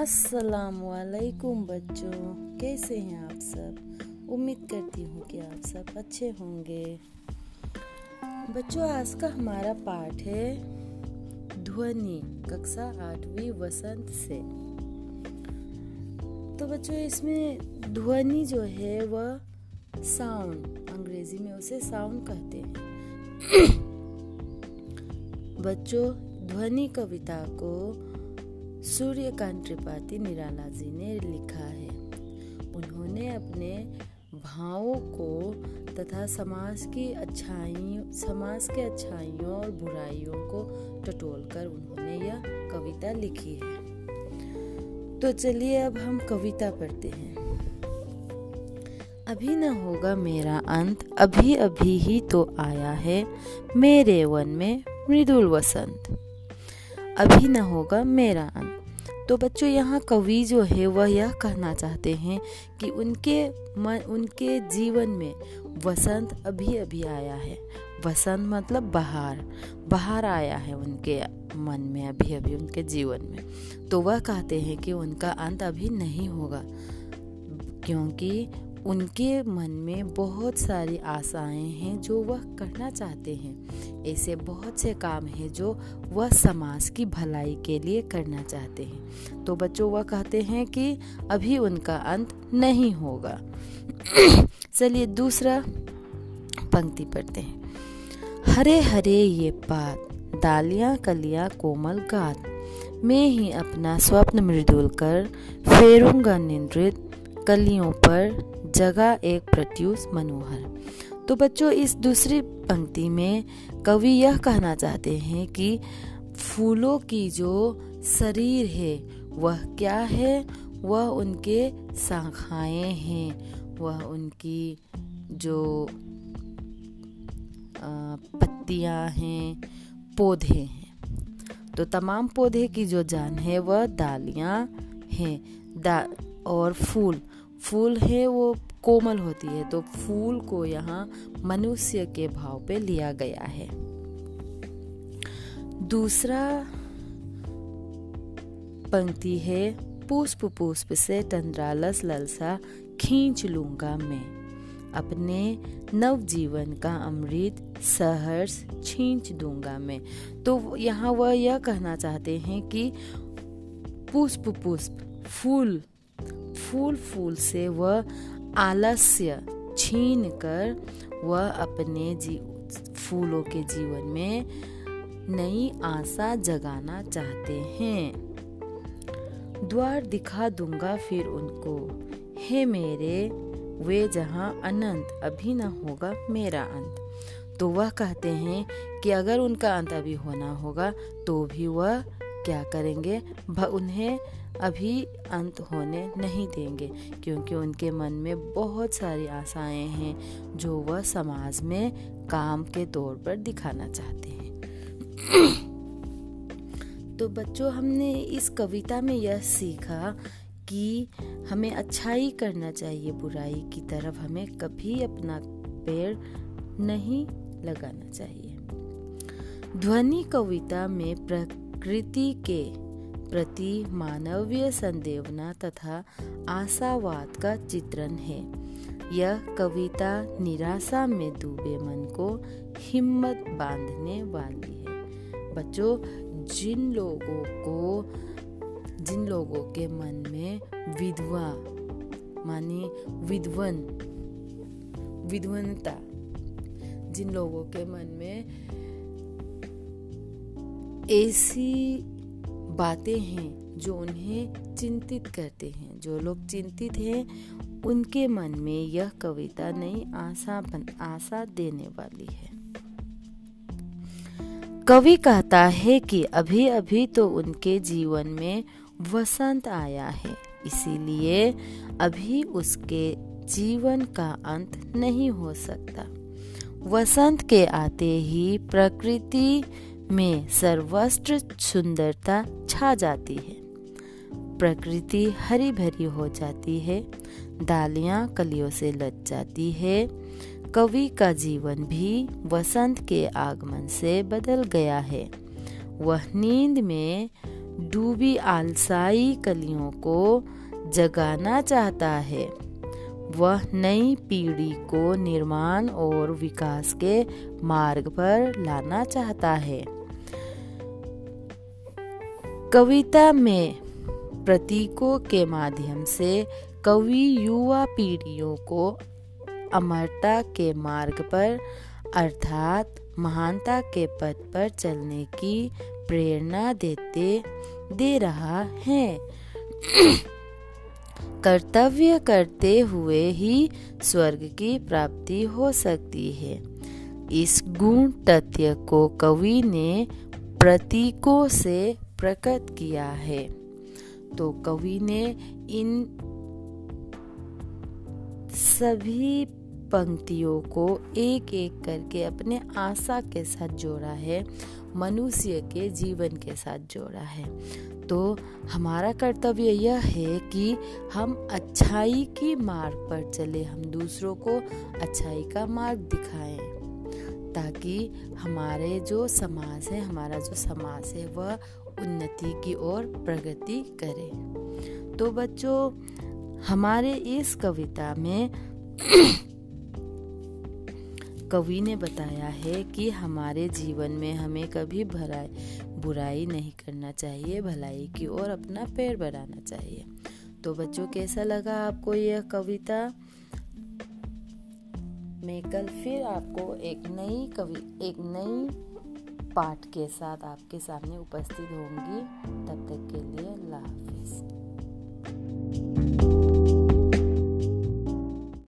अस्सलाम वालेकुम बच्चों, कैसे हैं आप सब? उम्मीद करती हूँ कि आप सब अच्छे होंगे। बच्चों, आज का हमारा पाठ है ध्वनि, कक्षा आठवीं वसंत से। तो बच्चों, इसमें ध्वनि जो है वह साउंड अंग्रेज़ी में उसे साउंड कहते हैं। बच्चों, ध्वनि कविता को सूर्यकांत त्रिपाठी निराला जी ने लिखा है। उन्होंने अपने भावों को तथा समाज की अच्छाइयों समाज के अच्छाइयों और बुराइयों को टटोल कर उन्होंने यह कविता लिखी है। तो चलिए अब हम कविता पढ़ते हैं। अभी न होगा मेरा अंत, अभी अभी ही तो आया है मेरे वन में मृदुल वसंत। अभी न होगा मेरा तो बच्चों, यहाँ कवि जो है, वह यह कहना चाहते हैं कि उनके मन, उनके जीवन में वसंत अभी अभी आया है। वसंत मतलब बाहर। बाहर आया है उनके मन में, अभी अभी उनके जीवन में। तो वह कहते हैं कि उनका अंत अभी नहीं होगा, क्योंकि उनके मन में बहुत सारी आशाएँ हैं जो वह करना चाहते हैं। ऐसे बहुत से काम हैं जो वह समाज की भलाई के लिए करना चाहते हैं। तो बच्चों, वह कहते हैं कि अभी उनका अंत नहीं होगा। चलिए दूसरा पंक्ति पढ़ते हैं। हरे हरे ये पात दालियाँ कलियाँ कोमल गात। मैं ही अपना स्वप्न मृदुल कर, फेरूँगा निंद्रित कलियों पर। जगह एक प्रत्युष मनोहर। तो बच्चों, इस दूसरी पंक्ति में कवि यह कहना चाहते हैं कि फूलों की जो शरीर है, वह क्या है? वह उनके शाखाएँ हैं। वह उनकी जो पत्तियाँ हैं, पौधे हैं। तो तमाम पौधे की जो जान है, वह डालियाँ हैं। दा और फूल। फूल है, वो कोमल होती है तो फूल को यहाँ मनुष्य के भाव पे लिया गया है। दूसरा पंक्ति है, पुष्प पुष्प से तंद्रालस ललसा खींच लूँगा मैं। अपने नव जीवन का अमृत सहर्ष छींच दूँगा मैं। तो यहाँ वह यह कहना चाहते हैं कि पुष्प पुष्प फूल फूल फूल से वह आलस्य छीन कर वह अपने जी, फूलों के जीवन में नई आशा जगाना चाहते हैं। द्वार दिखा दूँगा फिर उनको। हे मेरे, वे जहाँ अनंत, अभी न होगा मेरा अंत। तो वह कहते हैं कि अगर उनका अंत अभी होना होगा तो भी वह क्या करेंगे? उन्हें अभी अंत होने नहीं देंगे, क्योंकि उनके मन में बहुत सारी आशाएँ हैं जो वह समाज में काम के तौर पर दिखाना चाहते हैं। तो बच्चों, हमने इस कविता में यह सीखा कि हमें अच्छाई करना चाहिए, बुराई की तरफ़ हमें कभी अपना पैर नहीं लगाना चाहिए। ध्वनि कविता में प्रकृति के प्रति मानवीय संदेवना तथा आशावाद का चित्रण है। यह कविता निराशा में डूबे मन को हिम्मत बांधने वाली है। बच्चों, जिन लोगों को, जिन लोगों के मन में विधवा, मानी विधवन, विधवनता, जिन लोगों के मन में ऐसी बातें हैं जो उन्हें चिंतित करते हैं। जो लोग चिंतित हैं, उनके मन में यह कविता नई आशा बन, आशा देने वाली है। कवि कहता है कि अभी अभी तो उनके जीवन में वसंत आया है, इसीलिए अभी उसके जीवन का अंत नहीं हो सकता। वसंत के आते ही प्रकृति में सर्वस्त्र सुंदरता छा जाती है। प्रकृति हरी भरी हो जाती है। डालियाँ कलियों से लग जाती है। कवि का जीवन भी वसंत के आगमन से बदल गया है। वह नींद में डूबी आलसाई कलियों को जगाना चाहता है। वह नई पीढ़ी को निर्माण और विकास के मार्ग पर लाना चाहता है। कविता में प्रतीकों के माध्यम से कवि युवा पीढ़ियों को अमरता के मार्ग पर, अर्थात महानता के पथ पर चलने की प्रेरणा देते, दे रहा है। कर्तव्य करते हुए ही स्वर्ग की प्राप्ति हो सकती है। इस गुण तथ्य को कवि ने प्रतीकों से प्रकट किया है। तो कवि ने इन सभी पंक्तियों को एक एक करके अपने आशा के साथ जोड़ा है, मनुष्य के जीवन के साथ जोड़ा है। तो हमारा कर्तव्य यह है कि हम अच्छाई की मार्ग पर चले, हम दूसरों को अच्छाई का मार्ग दिखाएँ। ताकि हमारे जो समाज है, हमारा जो समाज है, वह उन्नति की ओर प्रगति करे। तो बच्चों, हमारे इस कविता में कवि ने बताया है कि हमारे जीवन में हमें कभी भराई, बुराई नहीं करना चाहिए, भलाई की ओर अपना पैर बढ़ाना चाहिए। तो बच्चों, कैसा लगा आपको यह कविता? मैं कल फिर आपको एक नई कवि, एक नई पाठ के साथ आपके सामने उपस्थित होंगी। तब तक के लिए अल्लाह हाफिज़।